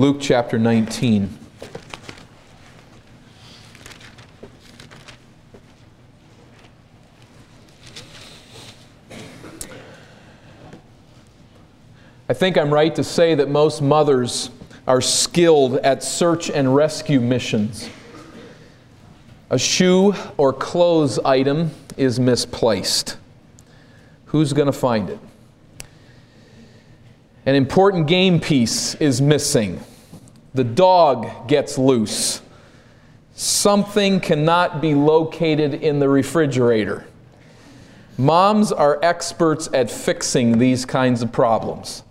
Luke chapter 19. I think I'm right to say that most mothers are skilled at search and rescue missions. A shoe or clothes item is misplaced. Who's going to find it? An important game piece is missing. The dog gets loose. Something cannot be located in the refrigerator. Moms are experts at fixing these kinds of problems.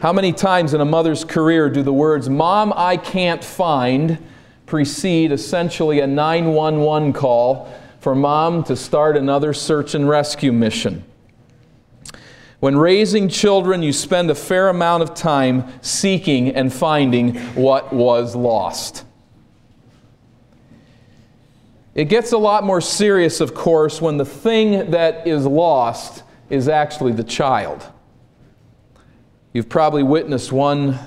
How many times in a mother's career do the words, Mom, I can't find, precede essentially a 911 call for mom to start another search and rescue mission? When raising children, you spend a fair amount of time seeking and finding what was lost. It gets a lot more serious, of course, when the thing that is lost is actually the child. You've probably witnessed one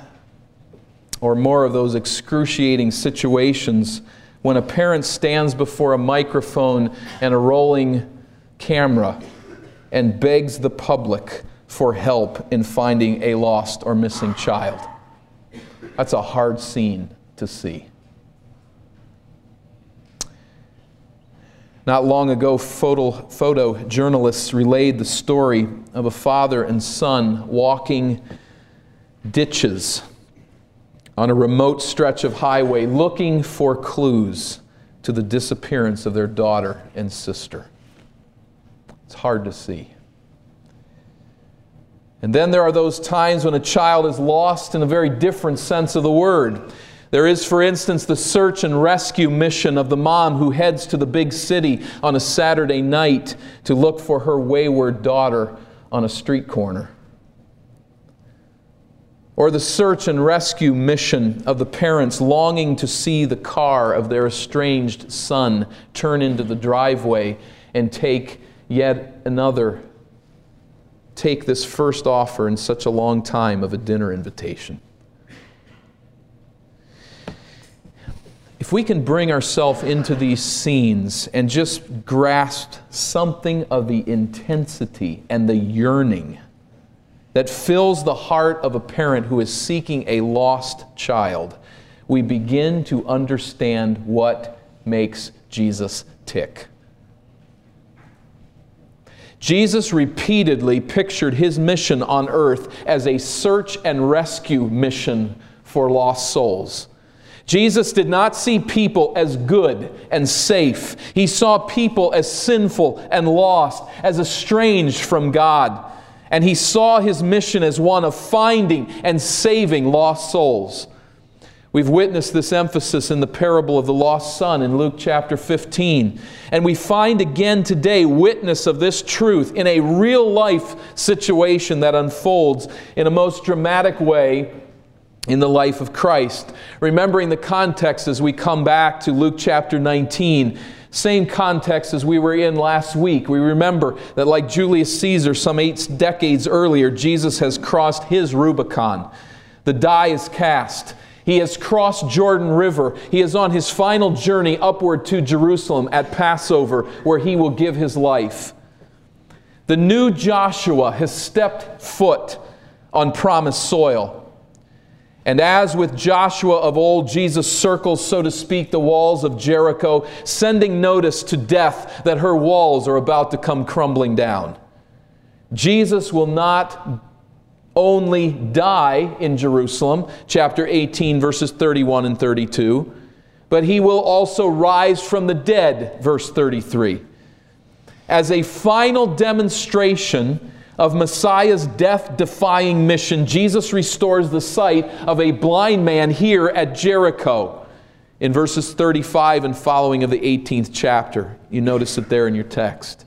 or more of those excruciating situations when a parent stands before a microphone and a rolling camera and begs the public for help in finding a lost or missing child. That's a hard scene to see. Not long ago, photo, photojournalists relayed the story of a father and son walking ditches on a remote stretch of highway looking for clues to the disappearance of their daughter and sister. It's hard to see. And then there are those times when a child is lost in a very different sense of the word. There is, for instance, the search and rescue mission of the mom who heads to the big city on a Saturday night to look for her wayward daughter on a street corner. Or the search and rescue mission of the parents longing to see the car of their estranged son turn into the driveway and take yet another, take this first offer in such a long time of a dinner invitation. if we can bring ourselves into these scenes and just grasp something of the intensity and the yearning that fills the heart of a parent who is seeking a lost child, we begin to understand what makes Jesus tick. Jesus repeatedly pictured his mission on earth as a search and rescue mission for lost souls. Jesus did not see people as good and safe. He saw people as sinful and lost, as estranged from God. And he saw his mission as one of finding and saving lost souls. We've witnessed this emphasis in the parable of the lost son in Luke chapter 15. And we find again today witness of this truth in a real life situation that unfolds in a most dramatic way in the life of Christ. Remembering the context as we come back to Luke chapter 19, same context as we were in last week. We remember that, like Julius Caesar, some eight decades earlier, Jesus has crossed his Rubicon. The die is cast. He has crossed Jordan River. He is on his final journey upward to Jerusalem at Passover, where he will give his life. The new Joshua has stepped foot on promised soil. And as with Joshua of old, Jesus circles, so to speak, the walls of Jericho, sending notice to death that her walls are about to come crumbling down. Jesus will not only die in Jerusalem, chapter 18, verses 31 and 32, but he will also rise from the dead, verse 33. As a final demonstration, of Messiah's death defying mission, Jesus restores the sight of a blind man here at Jericho in verses 35 and following of the 18th chapter. You notice it there in your text.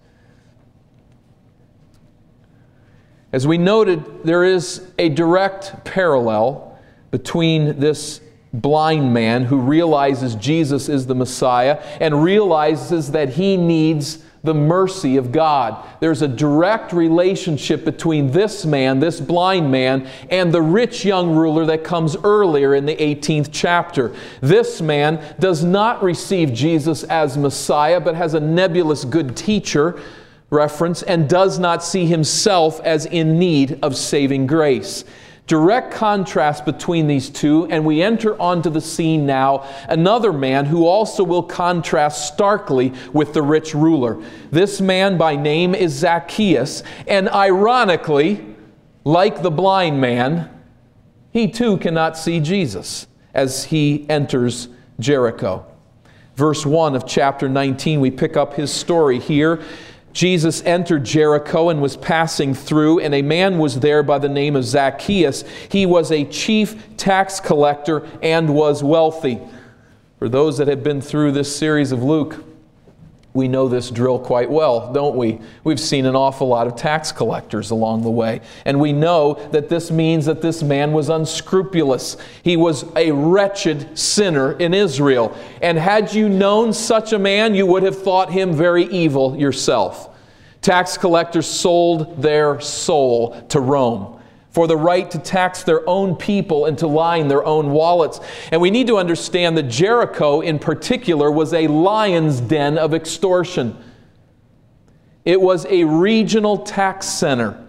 As we noted, there is a direct parallel between this blind man who realizes Jesus is the Messiah and realizes that he needs the mercy of God. There's a direct relationship between this man, this blind man, and the rich young ruler that comes earlier in the 18th chapter. This man does not receive Jesus as Messiah, but has a nebulous good teacher reference and does not see himself as in need of saving grace direct contrast between these two, and we enter onto the scene now another man who also will contrast starkly with the rich ruler. This man by name is Zacchaeus, and ironically, like the blind man, he too cannot see Jesus as he enters Jericho. Verse 1 of chapter 19, we pick up his story here. Jesus entered Jericho and was passing through, and a man was there by the name of Zacchaeus. He was a chief tax collector and was wealthy. For those that have been through this series of Luke, we know this drill quite well, don't we? We've seen an awful lot of tax collectors along the way. And we know that this means that this man was unscrupulous. He was a wretched sinner in Israel. And had you known such a man, you would have thought him very evil yourself. Tax collectors sold their soul to Rome for the right to tax their own people and to line their own wallets. And we need to understand that Jericho, in particular, was a lion's den of extortion. It was a regional tax center,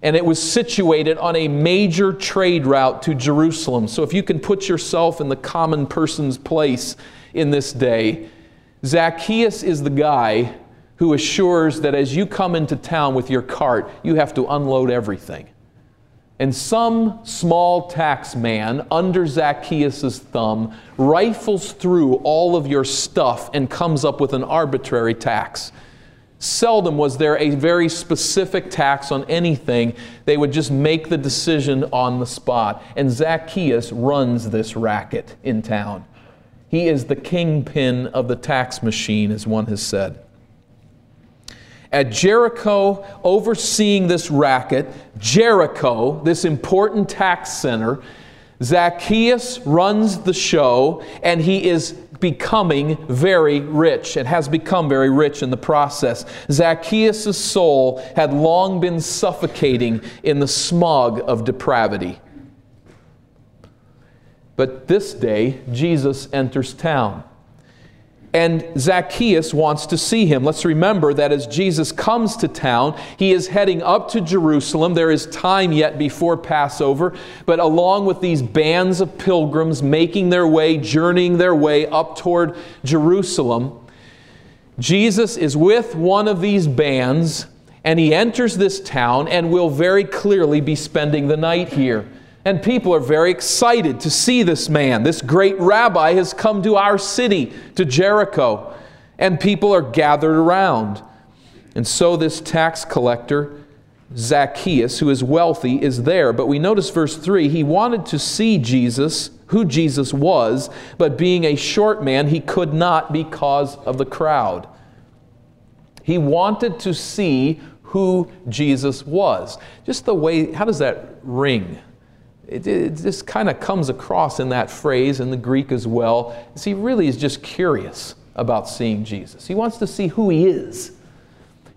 and it was situated on a major trade route to Jerusalem. So, if you can put yourself in the common person's place in this day, Zacchaeus is the guy who assures that as you come into town with your cart, you have to unload everything. And some small tax man under Zacchaeus' thumb rifles through all of your stuff and comes up with an arbitrary tax. Seldom was there a very specific tax on anything. They would just make the decision on the spot. And Zacchaeus runs this racket in town. He is the kingpin of the tax machine, as one has said at Jericho overseeing this racket, Jericho, this important tax center, Zacchaeus runs the show and he is becoming very rich and has become very rich in the process. Zacchaeus' soul had long been suffocating in the smog of depravity. But this day, Jesus enters town and Zacchaeus wants to see him. Let's remember that as Jesus comes to town, he is heading up to Jerusalem. There is time yet before Passover, but along with these bands of pilgrims making their way, journeying their way up toward Jerusalem, Jesus is with one of these bands and he enters this town and will very clearly be spending the night here. And people are very excited to see this man. This great rabbi has come to our city, to Jericho, and people are gathered around. And so this tax collector, Zacchaeus, who is wealthy, is there. But we notice verse 3 he wanted to see Jesus, who Jesus was, but being a short man, he could not because of the crowd. He wanted to see who Jesus was. Just the way, how does that ring? It, it just kind of comes across in that phrase in the Greek as well. he really is just curious about seeing Jesus. He wants to see who he is.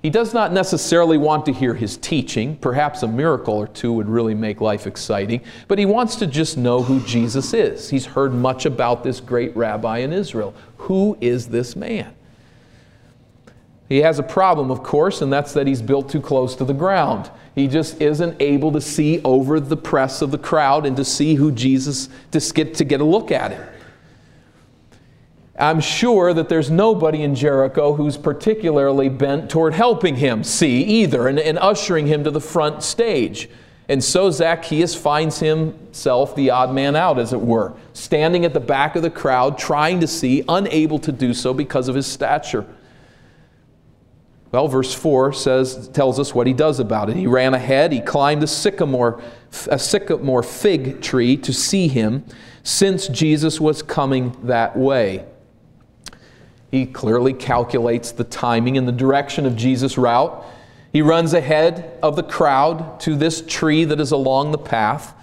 He does not necessarily want to hear his teaching. Perhaps a miracle or two would really make life exciting. But he wants to just know who Jesus is. He's heard much about this great rabbi in Israel. Who is this man? He has a problem, of course, and that's that he's built too close to the ground. He just isn't able to see over the press of the crowd and to see who Jesus, to get, to get a look at him. I'm sure that there's nobody in Jericho who's particularly bent toward helping him see either and, and ushering him to the front stage. And so Zacchaeus finds himself the odd man out, as it were, standing at the back of the crowd, trying to see, unable to do so because of his stature. Well, verse 4 says, tells us what he does about it. He ran ahead, he climbed a sycamore, a sycamore fig tree to see him, since Jesus was coming that way. He clearly calculates the timing and the direction of Jesus' route. He runs ahead of the crowd to this tree that is along the path.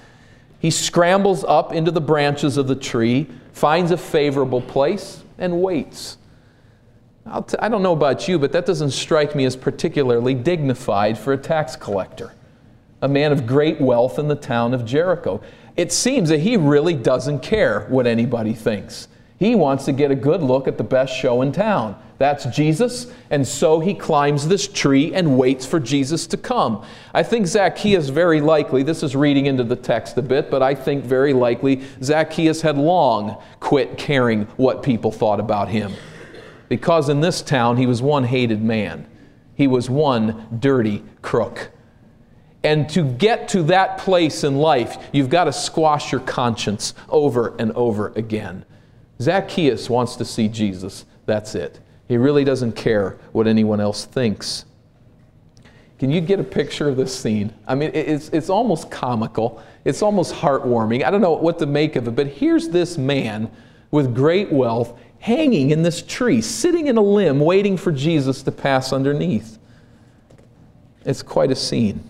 He scrambles up into the branches of the tree, finds a favorable place, and waits. T- I don't know about you, but that doesn't strike me as particularly dignified for a tax collector, a man of great wealth in the town of Jericho. It seems that he really doesn't care what anybody thinks. He wants to get a good look at the best show in town. That's Jesus, and so he climbs this tree and waits for Jesus to come. I think Zacchaeus very likely, this is reading into the text a bit, but I think very likely Zacchaeus had long quit caring what people thought about him. Because in this town he was one hated man, he was one dirty crook. And to get to that place in life, you've got to squash your conscience over and over again. Zacchaeus wants to see Jesus. That's it. He really doesn't care what anyone else thinks. Can you get a picture of this scene? I mean, it's, it's almost comical. It's almost heartwarming. I don't know what to make of it, but here's this man with great wealth hanging in this tree, sitting in a limb, waiting for Jesus to pass underneath. It's quite a scene.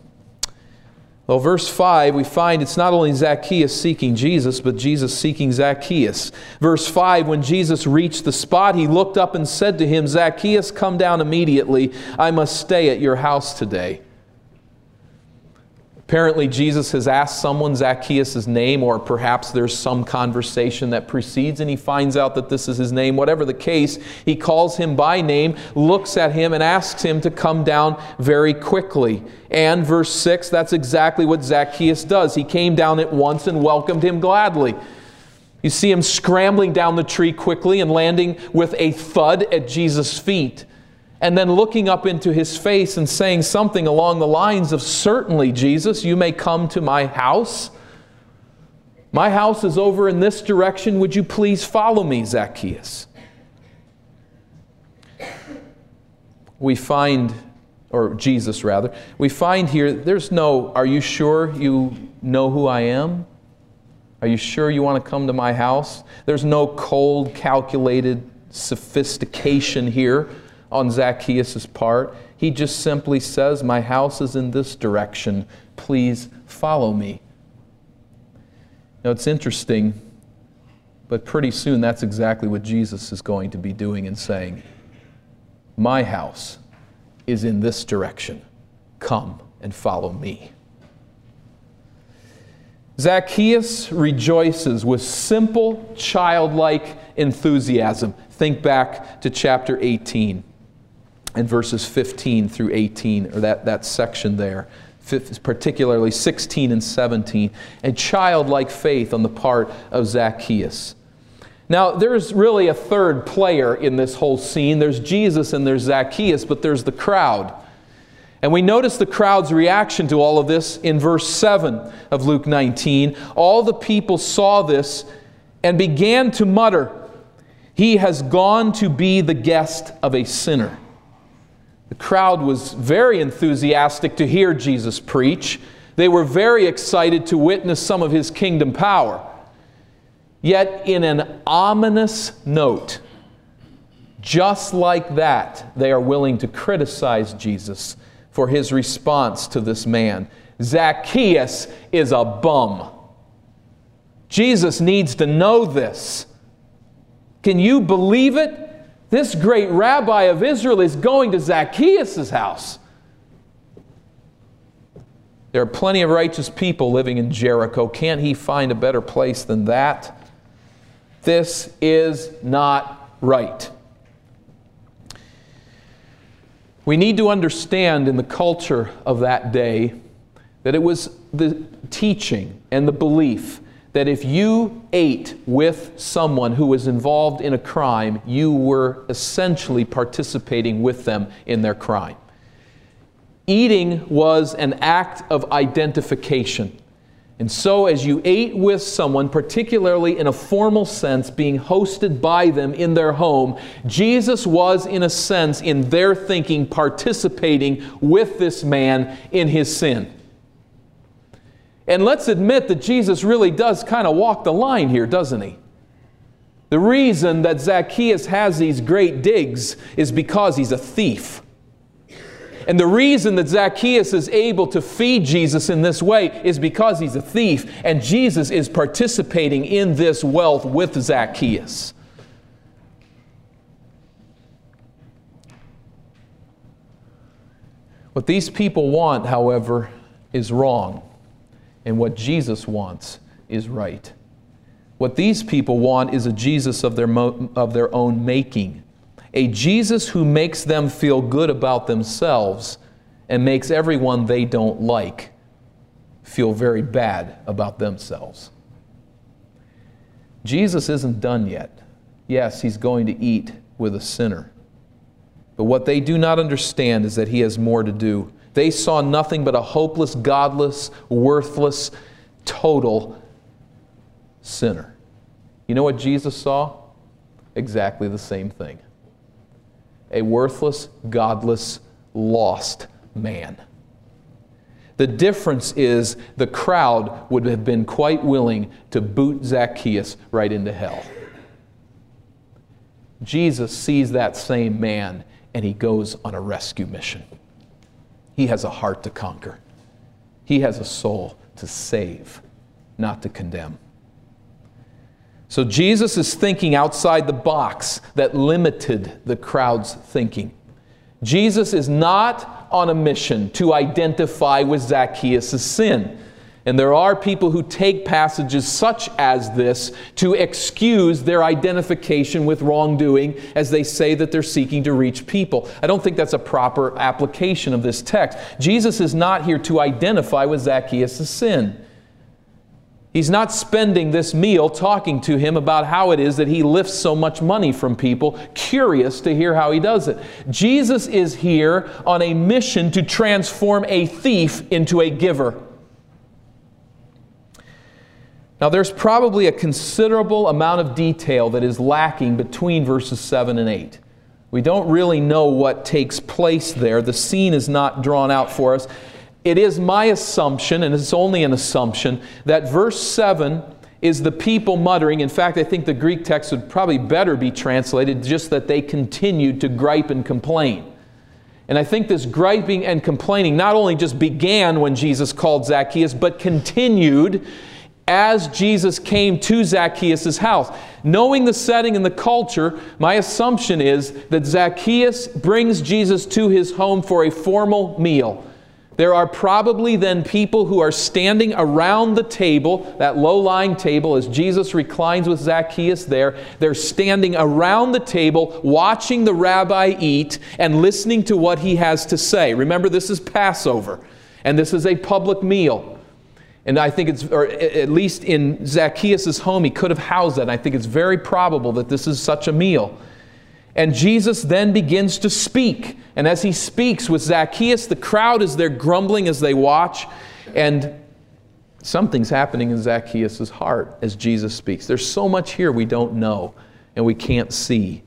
Well, verse 5, we find it's not only Zacchaeus seeking Jesus, but Jesus seeking Zacchaeus. Verse 5, when Jesus reached the spot, he looked up and said to him, Zacchaeus, come down immediately. I must stay at your house today. Apparently, Jesus has asked someone Zacchaeus' name, or perhaps there's some conversation that precedes, and he finds out that this is his name. Whatever the case, he calls him by name, looks at him, and asks him to come down very quickly. And verse 6, that's exactly what Zacchaeus does. He came down at once and welcomed him gladly. You see him scrambling down the tree quickly and landing with a thud at Jesus' feet and then looking up into his face and saying something along the lines of, Certainly, Jesus, you may come to my house. My house is over in this direction. Would you please follow me, Zacchaeus? We find, or Jesus rather, we find here there's no, Are you sure you know who I am? Are you sure you want to come to my house? There's no cold, calculated sophistication here on Zacchaeus' part. He just simply says, My house is in this direction. Please follow me. Now it's interesting, but pretty soon that's exactly what Jesus is going to be doing and saying. My house is in this direction. Come and follow me. Zacchaeus rejoices with simple, childlike enthusiasm. Think back to chapter 18 and verses 15 through 18, or that, that section there, particularly 16 and 17, a childlike faith on the part of Zacchaeus. Now, there's really a third player in this whole scene. There's Jesus and there's Zacchaeus, but there's the crowd. And we notice the crowd's reaction to all of this in verse 7 of Luke 19. All the people saw this and began to mutter, He has gone to be the guest of a sinner. The crowd was very enthusiastic to hear Jesus preach. They were very excited to witness some of his kingdom power. Yet, in an ominous note, just like that, they are willing to criticize Jesus for his response to this man. Zacchaeus is a bum. Jesus needs to know this. Can you believe it? This great rabbi of Israel is going to Zacchaeus' house. There are plenty of righteous people living in Jericho. Can't he find a better place than that? This is not right. We need to understand in the culture of that day that it was the teaching and the belief that if you ate with someone who was involved in a crime, you were essentially participating with them in their crime. Eating was an act of identification. And so, as you ate with someone, particularly in a formal sense, being hosted by them in their home, Jesus was, in a sense, in their thinking, participating with this man in his sin. And let's admit that Jesus really does kind of walk the line here, doesn't he? The reason that Zacchaeus has these great digs is because he's a thief. And the reason that Zacchaeus is able to feed Jesus in this way is because he's a thief, and Jesus is participating in this wealth with Zacchaeus. What these people want, however, is wrong and what Jesus wants is right. What these people want is a Jesus of their, of their own making, a Jesus who makes them feel good about themselves and makes everyone they don't like feel very bad about themselves. Jesus isn't done yet. Yes, he's going to eat with a sinner. But what they do not understand is that he has more to do. They saw nothing but a hopeless, godless, worthless, total sinner. You know what Jesus saw? Exactly the same thing a worthless, godless, lost man. The difference is the crowd would have been quite willing to boot Zacchaeus right into hell. Jesus sees that same man and he goes on a rescue mission. He has a heart to conquer, he has a soul to save, not to condemn. So Jesus is thinking outside the box that limited the crowd's thinking. Jesus is not on a mission to identify with Zacchaeus' sin. And there are people who take passages such as this to excuse their identification with wrongdoing as they say that they're seeking to reach people. I don't think that's a proper application of this text. Jesus is not here to identify with Zacchaeus' sin. He's not spending this meal talking to him about how it is that he lifts so much money from people, curious to hear how he does it. Jesus is here on a mission to transform a thief into a giver. Now, there's probably a considerable amount of detail that is lacking between verses 7 and 8. We don't really know what takes place there. The scene is not drawn out for us. It is my assumption, and it's only an assumption, that verse 7 is the people muttering. In fact, I think the Greek text would probably better be translated just that they continued to gripe and complain. And I think this griping and complaining not only just began when Jesus called Zacchaeus, but continued as Jesus came to Zacchaeus' house. Knowing the setting and the culture, my assumption is that Zacchaeus brings Jesus to his home for a formal meal. There are probably then people who are standing around the table, that low lying table, as Jesus reclines with Zacchaeus there. They're standing around the table, watching the rabbi eat and listening to what he has to say. Remember, this is Passover, and this is a public meal. And I think it's, or at least in Zacchaeus' home, he could have housed that. And I think it's very probable that this is such a meal. And Jesus then begins to speak. And as he speaks with Zacchaeus, the crowd is there grumbling as they watch. And something's happening in Zacchaeus' heart as Jesus speaks. There's so much here we don't know and we can't see.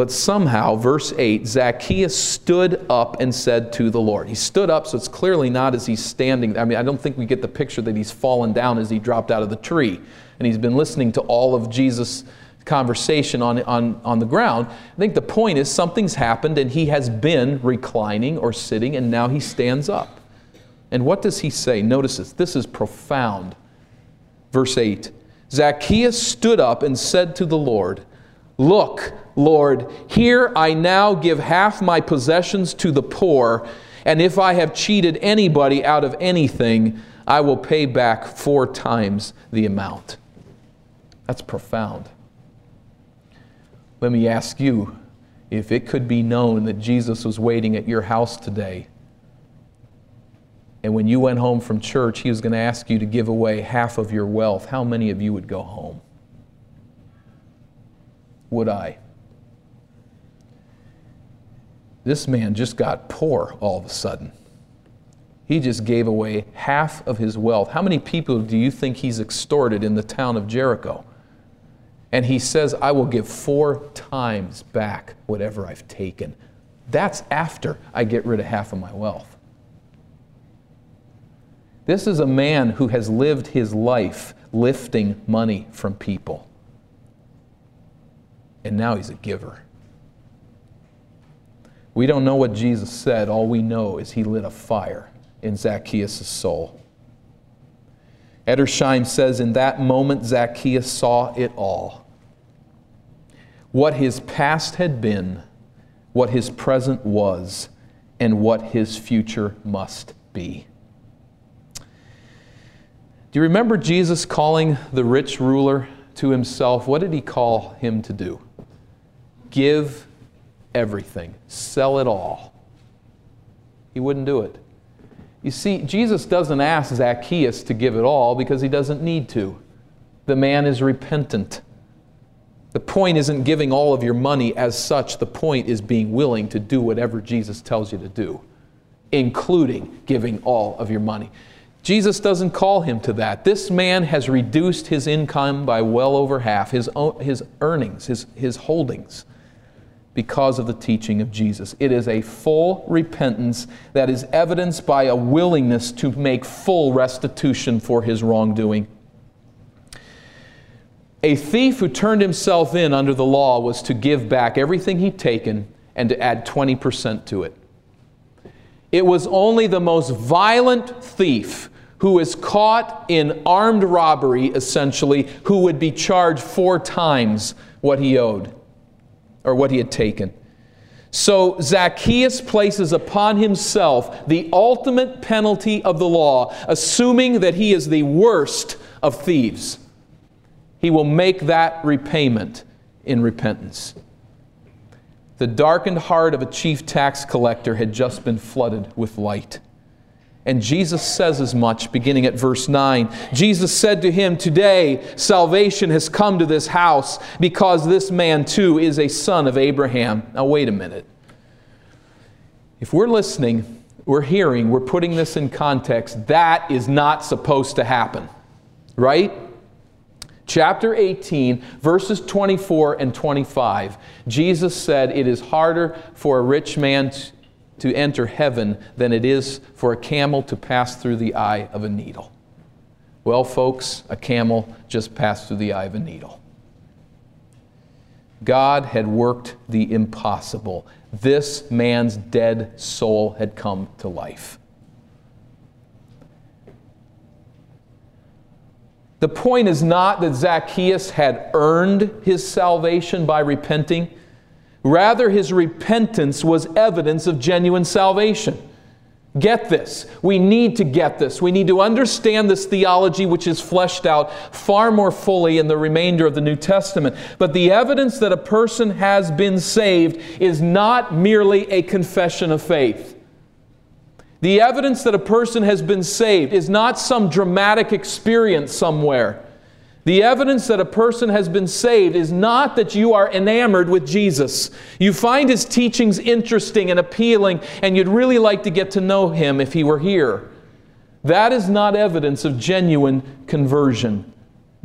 But somehow, verse 8, Zacchaeus stood up and said to the Lord. He stood up, so it's clearly not as he's standing. I mean, I don't think we get the picture that he's fallen down as he dropped out of the tree. And he's been listening to all of Jesus' conversation on, on, on the ground. I think the point is something's happened and he has been reclining or sitting and now he stands up. And what does he say? Notice this. This is profound. Verse 8 Zacchaeus stood up and said to the Lord, Look, Lord, here I now give half my possessions to the poor, and if I have cheated anybody out of anything, I will pay back four times the amount. That's profound. Let me ask you if it could be known that Jesus was waiting at your house today, and when you went home from church, he was going to ask you to give away half of your wealth, how many of you would go home? Would I? This man just got poor all of a sudden. He just gave away half of his wealth. How many people do you think he's extorted in the town of Jericho? And he says, I will give four times back whatever I've taken. That's after I get rid of half of my wealth. This is a man who has lived his life lifting money from people and now he's a giver. We don't know what Jesus said. All we know is he lit a fire in Zacchaeus' soul. Edersheim says, In that moment, Zacchaeus saw it all. What his past had been, what his present was, and what his future must be. Do you remember Jesus calling the rich ruler to himself? What did he call him to do? Give everything, sell it all. He wouldn't do it. You see, Jesus doesn't ask Zacchaeus to give it all because he doesn't need to. The man is repentant. The point isn't giving all of your money as such, the point is being willing to do whatever Jesus tells you to do, including giving all of your money. Jesus doesn't call him to that. This man has reduced his income by well over half, his, his earnings, his, his holdings, because of the teaching of Jesus. It is a full repentance that is evidenced by a willingness to make full restitution for his wrongdoing. A thief who turned himself in under the law was to give back everything he'd taken and to add 20% to it. It was only the most violent thief who is caught in armed robbery, essentially, who would be charged four times what he owed or what he had taken. So Zacchaeus places upon himself the ultimate penalty of the law, assuming that he is the worst of thieves. He will make that repayment in repentance. The darkened heart of a chief tax collector had just been flooded with light. And Jesus says as much, beginning at verse 9. Jesus said to him, Today salvation has come to this house because this man too is a son of Abraham. Now, wait a minute. If we're listening, we're hearing, we're putting this in context, that is not supposed to happen, right? Chapter 18, verses 24 and 25, Jesus said, It is harder for a rich man to enter heaven than it is for a camel to pass through the eye of a needle. Well, folks, a camel just passed through the eye of a needle. God had worked the impossible. This man's dead soul had come to life. The point is not that Zacchaeus had earned his salvation by repenting. Rather, his repentance was evidence of genuine salvation. Get this. We need to get this. We need to understand this theology, which is fleshed out far more fully in the remainder of the New Testament. But the evidence that a person has been saved is not merely a confession of faith. The evidence that a person has been saved is not some dramatic experience somewhere. The evidence that a person has been saved is not that you are enamored with Jesus. You find his teachings interesting and appealing, and you'd really like to get to know him if he were here. That is not evidence of genuine conversion.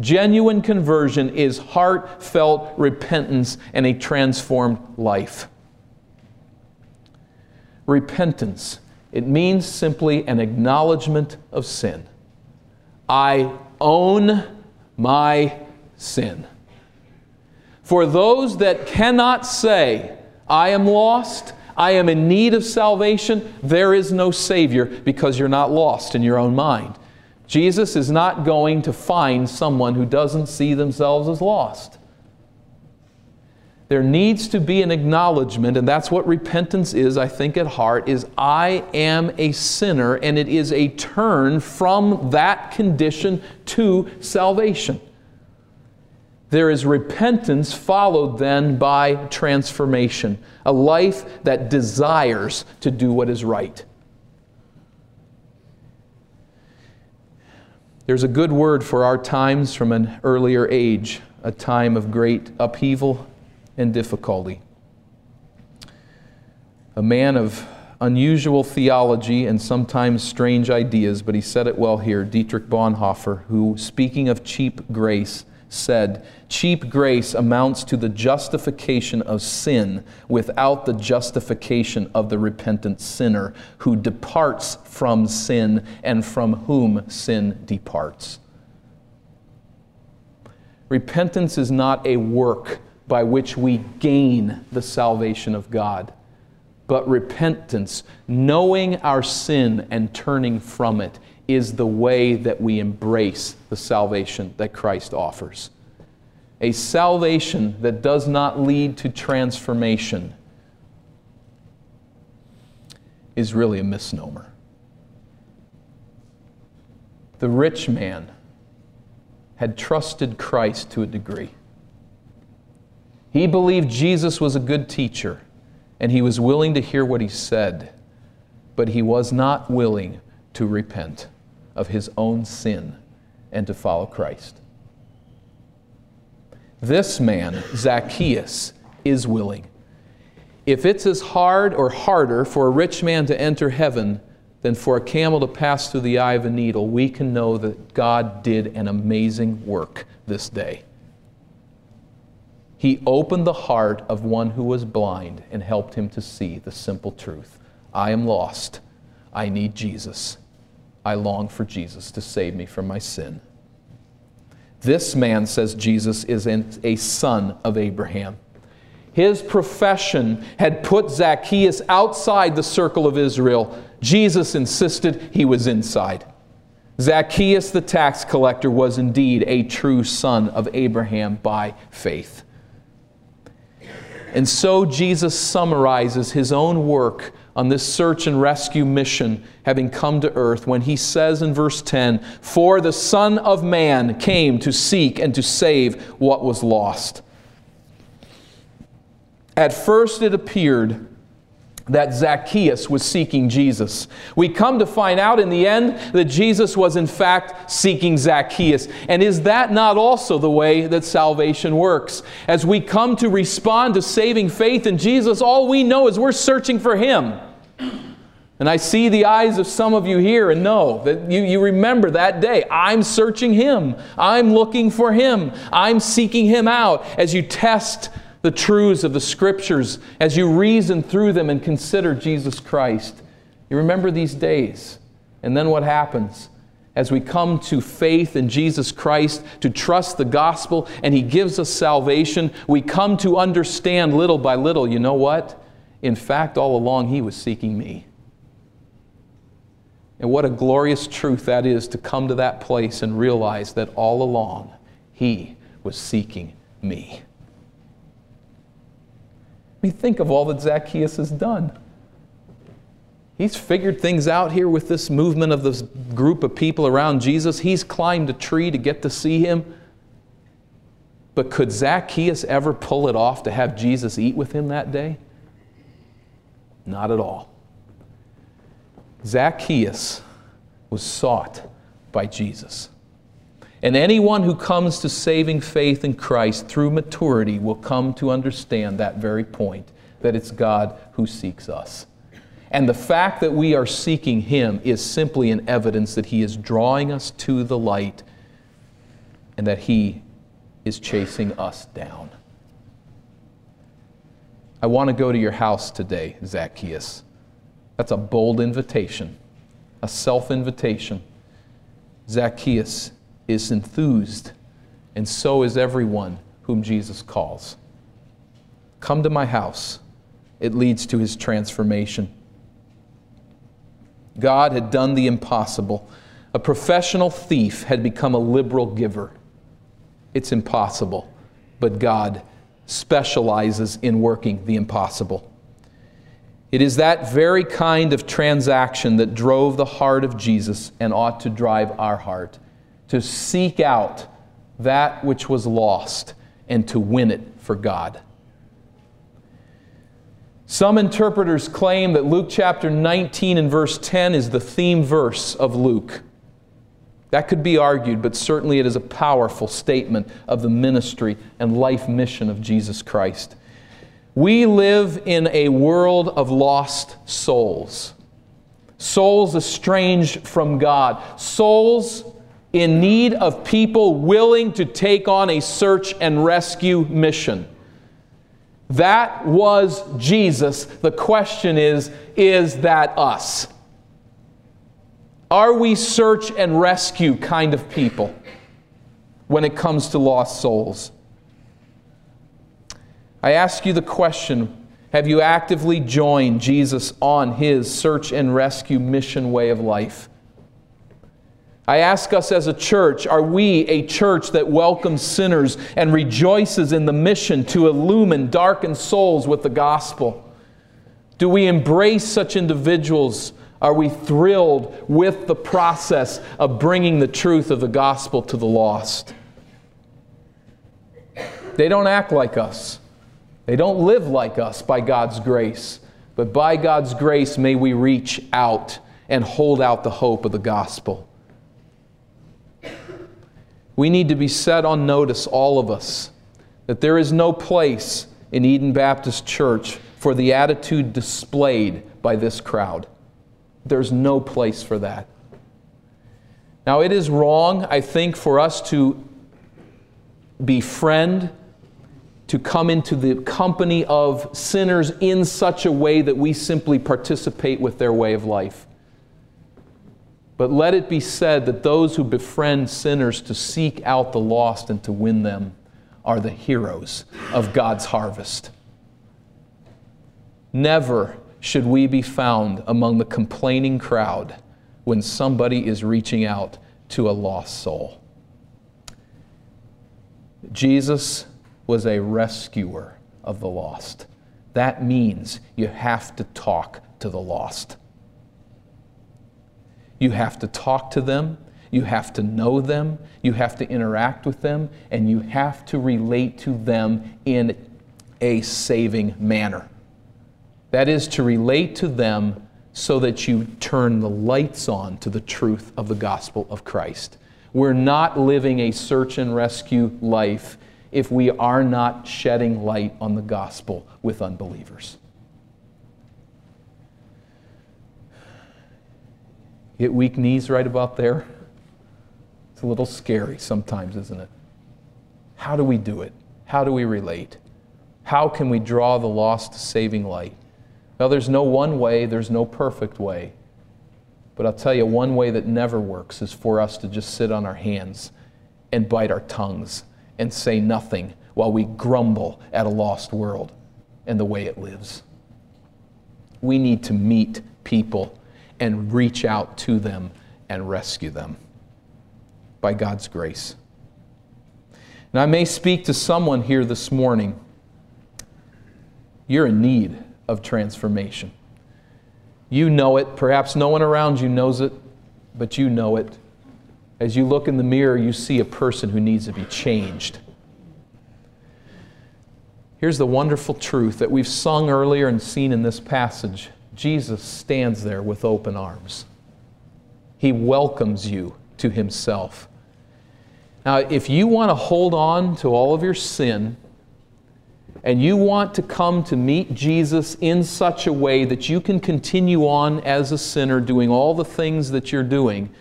Genuine conversion is heartfelt repentance and a transformed life. Repentance, it means simply an acknowledgement of sin. I own my sin. For those that cannot say, I am lost, I am in need of salvation, there is no Savior because you're not lost in your own mind. Jesus is not going to find someone who doesn't see themselves as lost. There needs to be an acknowledgement, and that's what repentance is, I think, at heart, is I am a sinner, and it is a turn from that condition to salvation. There is repentance followed then by transformation, a life that desires to do what is right. There's a good word for our times from an earlier age, a time of great upheaval and difficulty. A man of unusual theology and sometimes strange ideas, but he said it well here, Dietrich Bonhoeffer, who, speaking of cheap grace, said, Cheap grace amounts to the justification of sin without the justification of the repentant sinner who departs from sin and from whom sin departs. Repentance is not a work by which we gain the salvation of God. But repentance, knowing our sin and turning from it, is the way that we embrace the salvation that Christ offers. A salvation that does not lead to transformation is really a misnomer. The rich man had trusted Christ to a degree. He believed Jesus was a good teacher, and he was willing to hear what he said, but he was not willing to repent of his own sin and to follow Christ. This man, Zacchaeus, is willing. If it's as hard or harder for a rich man to enter heaven than for a camel to pass through the eye of a needle, we can know that God did an amazing work this day. He opened the heart of one who was blind and helped him to see the simple truth I am lost. I need Jesus. I long for Jesus to save me from my sin. This man, says Jesus, is a son of Abraham. His profession had put Zacchaeus outside the circle of Israel. Jesus insisted he was inside. Zacchaeus the tax collector was indeed a true son of Abraham by faith. And so Jesus summarizes his own work on this search and rescue mission, having come to earth, when he says in verse 10 For the Son of Man came to seek and to save what was lost. At first, it appeared that Zacchaeus was seeking Jesus. We come to find out in the end that Jesus was in fact seeking Zacchaeus. And is that not also the way that salvation works? As we come to respond to saving faith in Jesus, all we know is we're searching for Him. And I see the eyes of some of you here and know that you, you remember that day. I'm searching Him. I'm looking for Him. I'm seeking Him out as you test the truths of the Scriptures, as you reason through them and consider Jesus Christ. You remember these days. And then what happens? As we come to faith in Jesus Christ, to trust the gospel, and He gives us salvation, we come to understand little by little you know what? In fact, all along, He was seeking me. And what a glorious truth that is to come to that place and realize that all along, He was seeking me mean, think of all that Zacchaeus has done. He's figured things out here with this movement of this group of people around Jesus. He's climbed a tree to get to see him. But could Zacchaeus ever pull it off to have Jesus eat with him that day? Not at all. Zacchaeus was sought by Jesus. And anyone who comes to saving faith in Christ through maturity will come to understand that very point that it's God who seeks us. And the fact that we are seeking Him is simply an evidence that He is drawing us to the light and that He is chasing us down. I want to go to your house today, Zacchaeus. That's a bold invitation, a self invitation. Zacchaeus, is enthused, and so is everyone whom Jesus calls. Come to my house. It leads to his transformation. God had done the impossible. A professional thief had become a liberal giver. It's impossible, but God specializes in working the impossible. It is that very kind of transaction that drove the heart of Jesus and ought to drive our heart to seek out that which was lost and to win it for God. Some interpreters claim that Luke chapter 19 and verse 10 is the theme verse of Luke. That could be argued, but certainly it is a powerful statement of the ministry and life mission of Jesus Christ. We live in a world of lost souls, souls estranged from God, souls in need of people willing to take on a search and rescue mission. That was Jesus. The question is is that us? Are we search and rescue kind of people when it comes to lost souls? I ask you the question have you actively joined Jesus on his search and rescue mission way of life? I ask us as a church are we a church that welcomes sinners and rejoices in the mission to illumine darkened souls with the gospel? Do we embrace such individuals? Are we thrilled with the process of bringing the truth of the gospel to the lost? They don't act like us. They don't live like us by God's grace. But by God's grace, may we reach out and hold out the hope of the gospel. We need to be set on notice, all of us, that there is no place in Eden Baptist Church for the attitude displayed by this crowd. There's no place for that. Now, it is wrong, I think, for us to befriend, to come into the company of sinners in such a way that we simply participate with their way of life. But let it be said that those who befriend sinners to seek out the lost and to win them are the heroes of God's harvest. Never should we be found among the complaining crowd when somebody is reaching out to a lost soul. Jesus was a rescuer of the lost. That means you have to talk to the lost. You have to talk to them, you have to know them, you have to interact with them, and you have to relate to them in a saving manner. That is to relate to them so that you turn the lights on to the truth of the gospel of Christ. We're not living a search and rescue life if we are not shedding light on the gospel with unbelievers. Get weak knees right about there? It's a little scary sometimes, isn't it? How do we do it? How do we relate? How can we draw the lost to saving light? Well, there's no one way, there's no perfect way. But I'll tell you, one way that never works is for us to just sit on our hands and bite our tongues and say nothing while we grumble at a lost world and the way it lives. We need to meet people and reach out to them and rescue them by God's grace. And I may speak to someone here this morning. You're in need of transformation. You know it. Perhaps no one around you knows it, but you know it. As you look in the mirror, you see a person who needs to be changed. Here's the wonderful truth that we've sung earlier and seen in this passage Jesus stands there with open arms. He welcomes you to Himself. Now, if you want to hold on to all of your sin, and you want to come to meet Jesus in such a way that you can continue on as a sinner doing all the things that you're doing,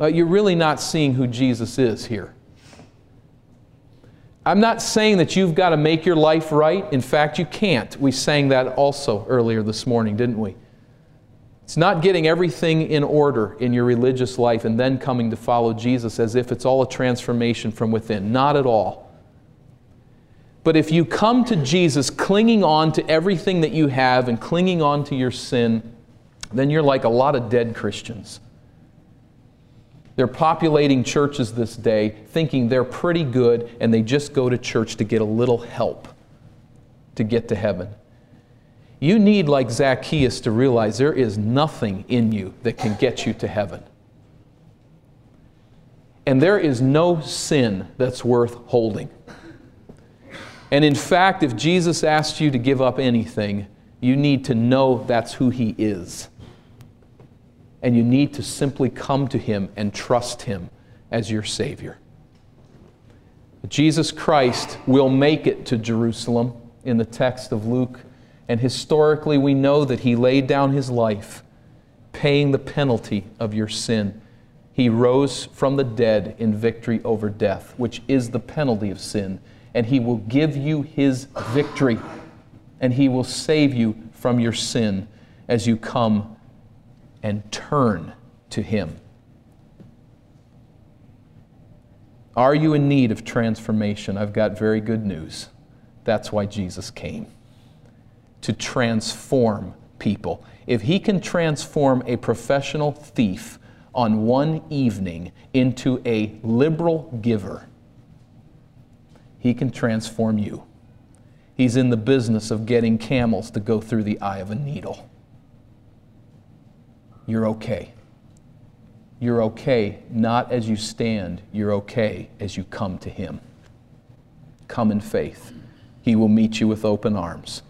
uh, you're really not seeing who Jesus is here. I'm not saying that you've got to make your life right. In fact, you can't. We sang that also earlier this morning, didn't we? It's not getting everything in order in your religious life and then coming to follow Jesus as if it's all a transformation from within. Not at all. But if you come to Jesus clinging on to everything that you have and clinging on to your sin, then you're like a lot of dead Christians. They're populating churches this day thinking they're pretty good and they just go to church to get a little help to get to heaven. You need, like Zacchaeus, to realize there is nothing in you that can get you to heaven. And there is no sin that's worth holding. And in fact, if Jesus asked you to give up anything, you need to know that's who He is and you need to simply come to Him and trust Him as your Savior. Jesus Christ will make it to Jerusalem in the text of Luke, and historically we know that He laid down His life, paying the penalty of your sin. He rose from the dead in victory over death, which is the penalty of sin, and He will give you His victory, and He will save you from your sin as you come and turn to Him. Are you in need of transformation? I've got very good news. That's why Jesus came to transform people. If He can transform a professional thief on one evening into a liberal giver, He can transform you. He's in the business of getting camels to go through the eye of a needle. You're okay. You're okay not as you stand, you're okay as you come to Him. Come in faith. He will meet you with open arms.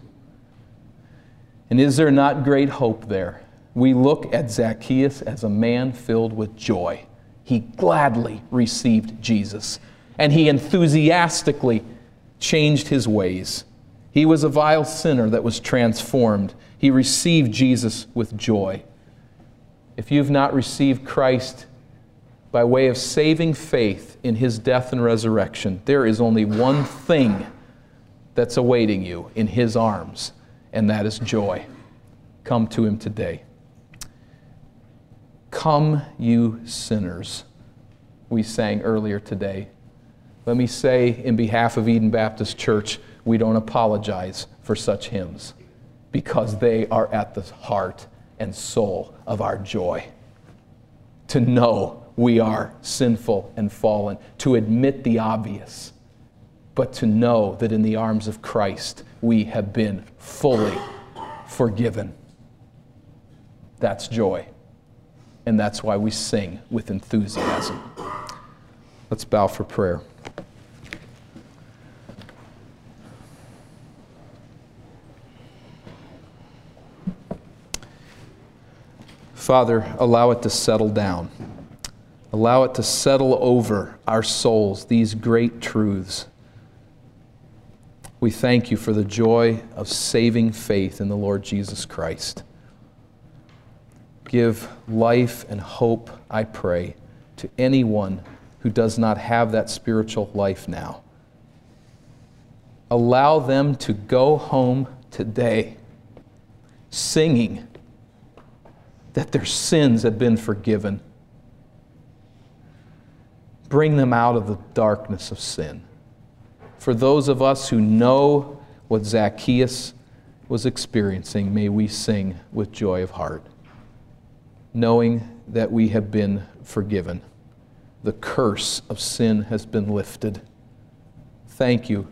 And is there not great hope there? We look at Zacchaeus as a man filled with joy. He gladly received Jesus, and he enthusiastically changed his ways. He was a vile sinner that was transformed. He received Jesus with joy. If you've not received Christ by way of saving faith in his death and resurrection, there is only one thing that's awaiting you in his arms, and that is joy. Come to him today. Come, you sinners, we sang earlier today. Let me say, in behalf of Eden Baptist Church, we don't apologize for such hymns because they are at the heart and soul of our joy. To know we are sinful and fallen, to admit the obvious, but to know that in the arms of Christ we have been fully forgiven. That's joy. And that's why we sing with enthusiasm. Let's bow for prayer. Father, allow it to settle down. Allow it to settle over our souls, these great truths. We thank you for the joy of saving faith in the Lord Jesus Christ. Give life and hope, I pray, to anyone who does not have that spiritual life now. Allow them to go home today singing that their sins have been forgiven. Bring them out of the darkness of sin. For those of us who know what Zacchaeus was experiencing, may we sing with joy of heart, knowing that we have been forgiven. The curse of sin has been lifted. Thank you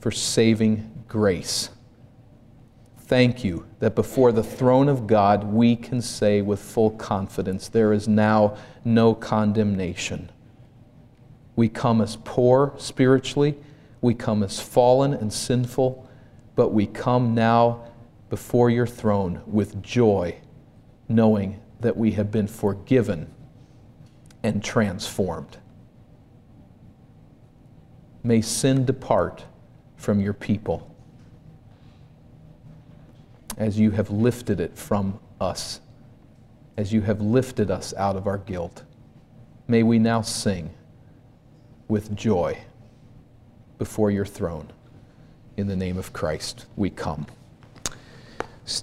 for saving grace thank you that before the throne of God we can say with full confidence, there is now no condemnation. We come as poor spiritually, we come as fallen and sinful, but we come now before your throne with joy, knowing that we have been forgiven and transformed. May sin depart from your people as you have lifted it from us, as you have lifted us out of our guilt. May we now sing with joy before your throne. In the name of Christ, we come.